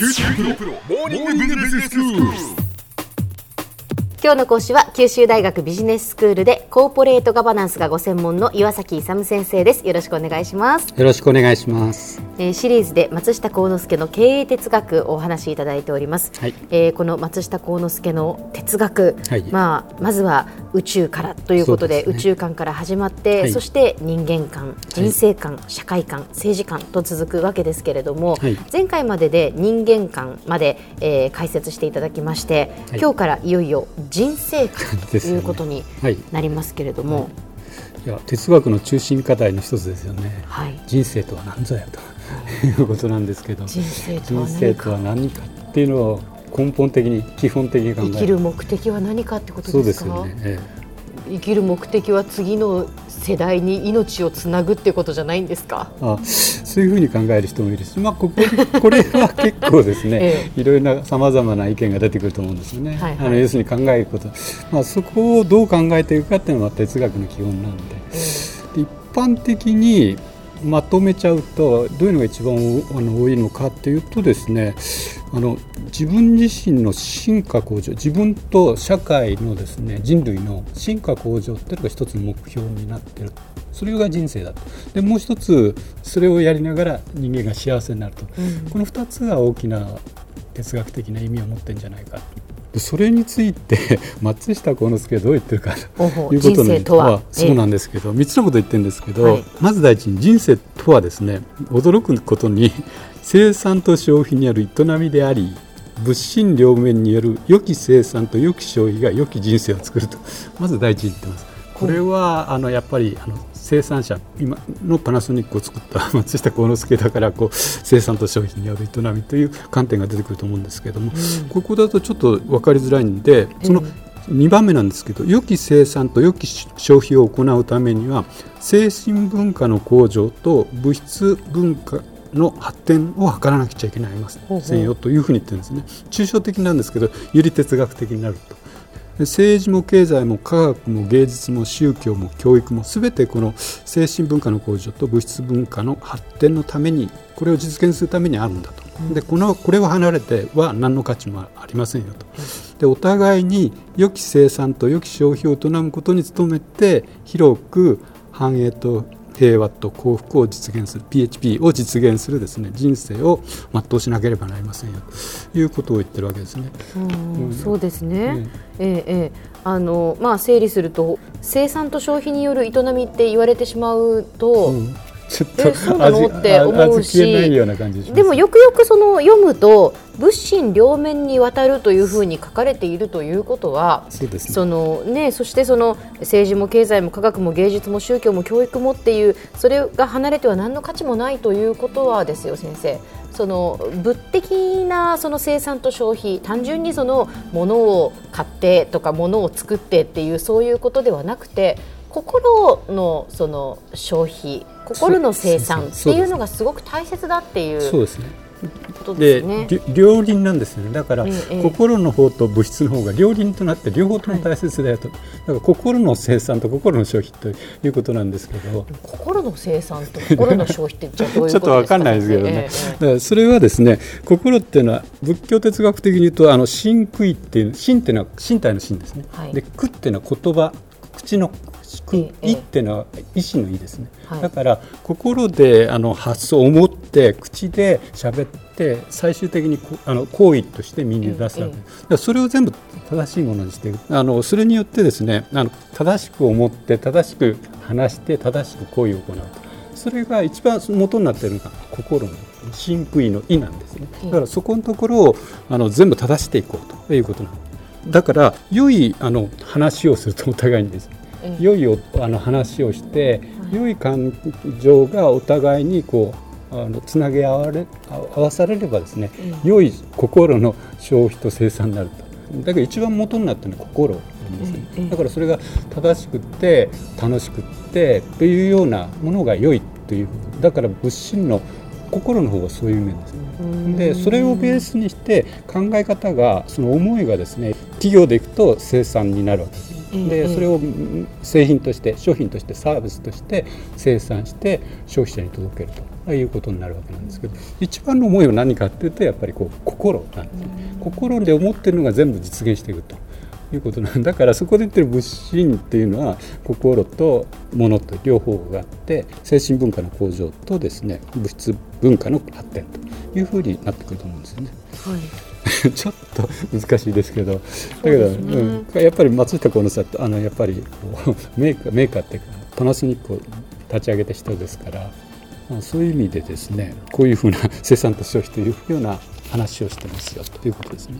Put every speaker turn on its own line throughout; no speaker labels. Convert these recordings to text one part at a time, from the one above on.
九州大学モーニングビジネススクール。
今日の講師は九州大学ビジネススクールでコーポレートガバナンスがご専門の岩崎勇先生です。よろしくお願いします、
よろしくお願いします。
えーシリーズで松下幸之助の経営哲学をお話しいただいております、
はい。
えーこの松下幸之助の哲学、
はい。
まあ、まずは宇宙からということで
ね。
宇宙観から始まって、
はい。
そして人間観人生観、社会観政治観と続くわけですけれども、
はい。
前回までで人間観まで、えー解説していただきまして、
はい。
今日からいよいよ人生観ということに
はい。
なりますけれども、
い。や哲学の中心課題の一つですよね。
はい、
人生とは何ぞやと。い。うことなんですけど、
人生とは何か。
とは何かっていうのを根本的に基本的に考え
生きる目的は何かってこと
そう
でか
ですすよね。え
生きる目的は次の世代に命をつなぐってことじゃないんですか？
えあそういうふうに考える人もいるし、まあ、ここ これは結構ですね、
え
いろいろなさまざまな意見が出てくると思うんですよね。
はいはい
あの要するに考えること、まあ、そこをどう考えていくかっていうのは哲学の基本なんで。で一般的にまとめちゃうとどういうのが一番おあの多いのかっていうとですねあの自分自身の進化向上自分と社会のですね人類の進化向上っていうのが一つの目標になってる。それが人生だと。でもう一つそれをやりながら人間が幸せになると、この二つが大きな哲学的な意味を持ってるんじゃないか。とでそれについて 松下幸之助はどう言ってるかということ
人生とは。
そうなんですけど、3つのこと言ってるんですけど、
はい。
まず第一に人生とはですね驚くことに生産と消費による営みであり物心両面による良き生産と良き消費が良き人生を作ると。まず第一に言ってます。これはあのやっぱりあの生産者今のパナソニックを作った松下幸之助だからこう生産と消費による営みという観点が出てくると思うんですけれども、ここだとちょっと分かりづらいんでその2番目なんですけど良き生産と良き消費を行うためには精神文化の向上と物質文化の発展を図らなくちゃいけないませんよというふうに言ってるんですね。抽象的なんですけどより哲学的になると。で政治も経済も科学も芸術も宗教も教育もすべてこの精神文化の向上と物質文化の発展のためにこれを実現するためにあるんだと、でこのこれを離れては何の価値もありませんよと、でお互いに良き生産と良き消費を営むことに努めて広く繁栄と平和と幸福を実現する PHP を実現するですね人生を全うしなければなりませんよということを言ってるわけですね。
うんそうですね、ええええあのまあ、整理すると生産と消費による営みって言われてしまうと、
うん。ちょっ
えそうなの？って思うしでもよくよくその読むと物心両面にわたるというふうに書かれているということは
そうですね。
そのね、そしてその政治も経済も科学も芸術も宗教も教育もっていうそれが離れては何の価値もないということはですよ先生その物的なその生産と消費単純にその物を買ってとか物を作ってっていうそういうことではなくて心のその消費心の生産っていうのがすごく大切だっていう
そうですね。で
ね。
り両輪なんですよね。だから、
ええ
心の方と物質の方が両輪となって両方とも大切だよと、だから心の生産と心の消費ということなんですけど。
心の生産と心の消費ってじゃあどういう
ちょっ
こととですか
わかんないですけどね、
ええ
だからそれはですね心っていうのは仏教哲学的に言うとあの心悔っていう心っていうのは身体の心ですね、
はい。
で苦っていうのは言葉口の苦
ええ。
意っていうのは意志の意ですね、
はい。
だから心であの発想を思って口で喋って最終的にこあの行為として身に出すわけ、
ええ
だからそれを全部正しいものにしていくあのそれによってですねあの正しく思って正しく話して正しく行為を行うと。それが一番元になっているのが心の真悔の意なんですね。だからそこのところをあの全部正していこうということなんですだから良いあの話をするとお互いにです。ね
ええ
良いおあの話をして、良い感情がお互いにこうあのつなげ合われ合わされればですね、良い心の消費と生産になると。だけど一番元になってるのは心なんですね、
ええ
だからそれが正しくって楽しくってというようなものが良いというだから物心の心の方がそういう面ですね。でそれをベースにして考え方がその思いがですね企業でいくと生産になるわけです。でそれを製品として商品としてサービスとして生産して消費者に届けるということになるわけなんですけど一番の思いは何かっていうとやっぱりこう心なんですね心で思ってるのが全部実現していくと。いうことなんだ。からそこで言ってる物心っていうのは心と物と両方があって精神文化の向上とですね物質文化の発展というふうになってくると思うんですよね。はい。ちょっと難しいですけど、だけど、ね、うん、やっぱり松下幸之助あのやっぱりメーカーメーカーっていうかパナソニックを立ち上げた人ですから、まあ、そういう意味でですねこういうふうな 生産と消費というような話をしてますよということですね。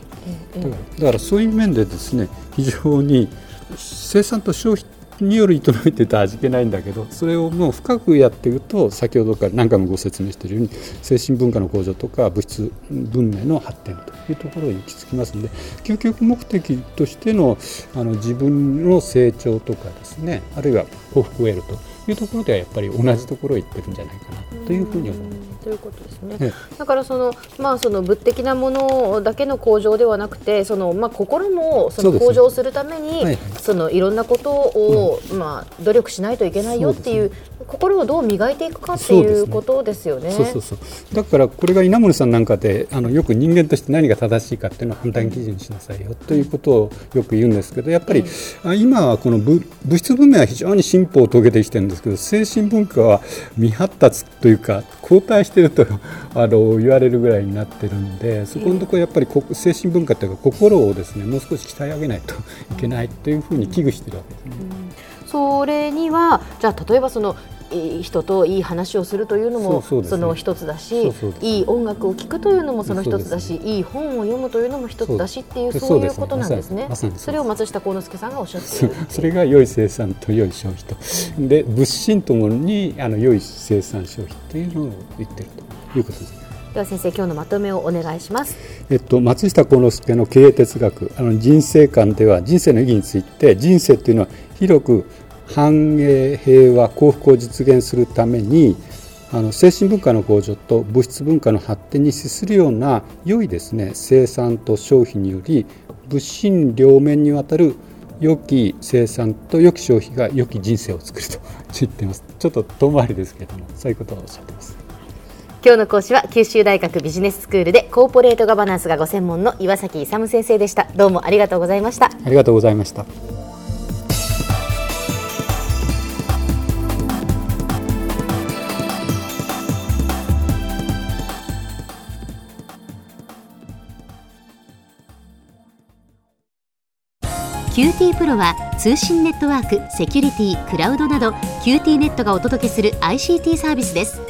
だからだからそういう面でですね非常に生産と消費による営みって言ったら味気ないんだけどそれをもう深くやっていくと先ほどから何回もご説明しているように精神文化の向上とか物質文明の発展というところに行き着きますので究極目的としてのあの自分の成長とかですねあるいは幸福を得るというところではやっぱり同じところを言ってるんじゃないかなというふうに思います。
ということですね。だからそのまあその物的なものだけの向上ではなくて、そのまあ心もその向上するためにそのいろんなことをまあ努力しないといけないよっていう心をどう磨いていくかっていうことですよね。
そうそうそう。だからこれが稲森さんなんかであのよく人間として何が正しいかっていうのを判断基準にしなさいよということをよく言うんですけどやっぱり、うん、今はこの物質文明は非常に進歩を遂げてきてるんですけど精神文化は未発達というか後退してるとあの言われるぐらいになってるんでそこのところやっぱり精神文化というか心をですねもう少し鍛え上げないといけないというふうに危惧してるわけですね。
うん、それにはじゃあ例えばその人といい話をするというのもその一つだしいい音楽を聴くというのもその一つだしいい本を読むというのも一つだしっていうそういうことなんですね。それを松下幸之助さんがおっしゃっている。
それが良い生産と良い消費とで物心ともにあの良い生産消費というのを言ってるということです
では先生今日のまとめをお願いします。
えっと松下幸之助の経営哲学あの人生観では人生の意義について人生というのは広く繁栄平和幸福を実現するためにあの精神文化の向上と物質文化の発展に資するような良いですね生産と消費により物心両面にわたる良き生産と良き消費が良き人生を作ると言っていますちょっと遠回りですけれどもそういうことをおっしゃってます
今日の講師は九州大学ビジネススクールでコーポレートガバナンスがご専門の岩崎勇先生でした。どうもありがとうございました。あ
りがとうございました。
QT PRO は通信ネットワーク、セキュリティ、クラウドなど QT ネットがお届けする ICT サービスです